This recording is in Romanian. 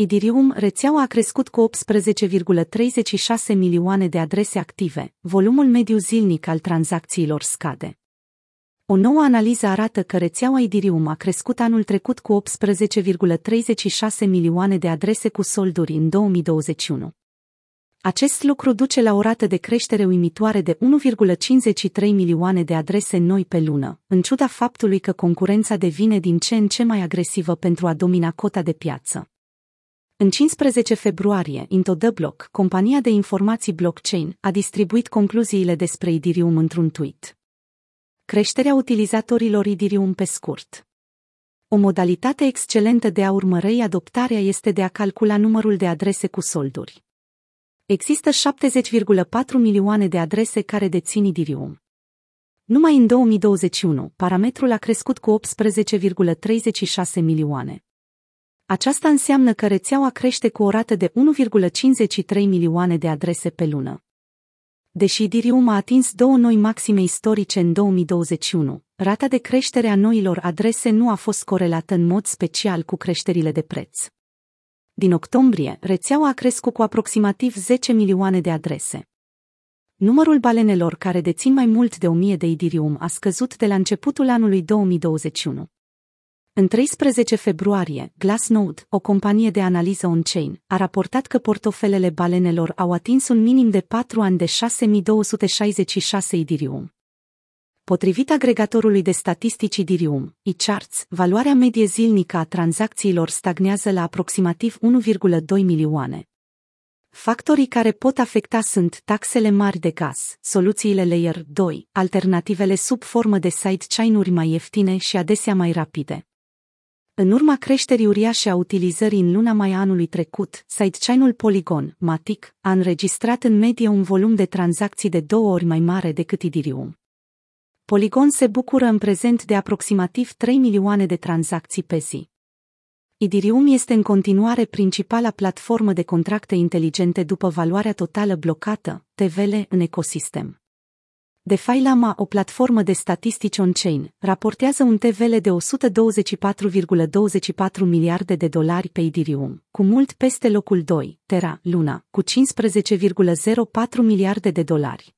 Idirium, rețeaua a crescut cu 18,36 milioane de adrese active, volumul mediu zilnic al tranzacțiilor scade. O nouă analiză arată că rețeaua Idirium a crescut anul trecut cu 18,36 milioane de adrese cu solduri în 2021. Acest lucru duce la o rată de creștere uimitoare de 1,53 milioane de adrese noi pe lună, în ciuda faptului că concurența devine din ce în ce mai agresivă pentru a domina cota de piață. În 15 februarie, Into the Block, compania de informații blockchain, a distribuit concluziile despre Idirium într-un tweet. Creșterea utilizatorilor Idirium pe scurt. O modalitate excelentă de a urmări adoptarea este de a calcula numărul de adrese cu solduri. Există 70,4 milioane de adrese care dețin Idirium. Numai în 2021, parametrul a crescut cu 18,36 milioane. Aceasta înseamnă că rețeaua crește cu o rată de 1,53 milioane de adrese pe lună. Deși Idirium a atins două noi maxime istorice în 2021, rata de creștere a noilor adrese nu a fost corelată în mod special cu creșterile de preț. Din octombrie, rețeaua a crescut cu aproximativ 10 milioane de adrese. Numărul balenelor care dețin mai mult de 1000 de Idirium a scăzut de la începutul anului 2021. În 13 februarie, Glassnode, o companie de analiză on-chain, a raportat că portofelele balenelor au atins un minim de 4 ani de 6266 Idirium. Potrivit agregatorului de statistici Idirium, eCharts, valoarea medie zilnică a tranzacțiilor stagnează la aproximativ 1,2 milioane. Factorii care pot afecta sunt taxele mari de gaz, soluțiile Layer 2, alternativele sub formă de sidechain-uri mai ieftine și adesea mai rapide. În urma creșterii uriașe a utilizării în luna mai anului trecut, sidechain-ul Polygon, Matic, a înregistrat în medie un volum de tranzacții de două ori mai mare decât Idirium. Polygon se bucură în prezent de aproximativ 3 milioane de tranzacții pe zi. Idirium este în continuare principala platformă de contracte inteligente după valoarea totală blocată, TVL, în ecosistem. DeFi Lama, o platformă de statistici on-chain, raportează un TVL de 124,24 miliarde de dolari pe Ethereum, cu mult peste locul 2, Terra Luna, cu 15,04 miliarde de dolari.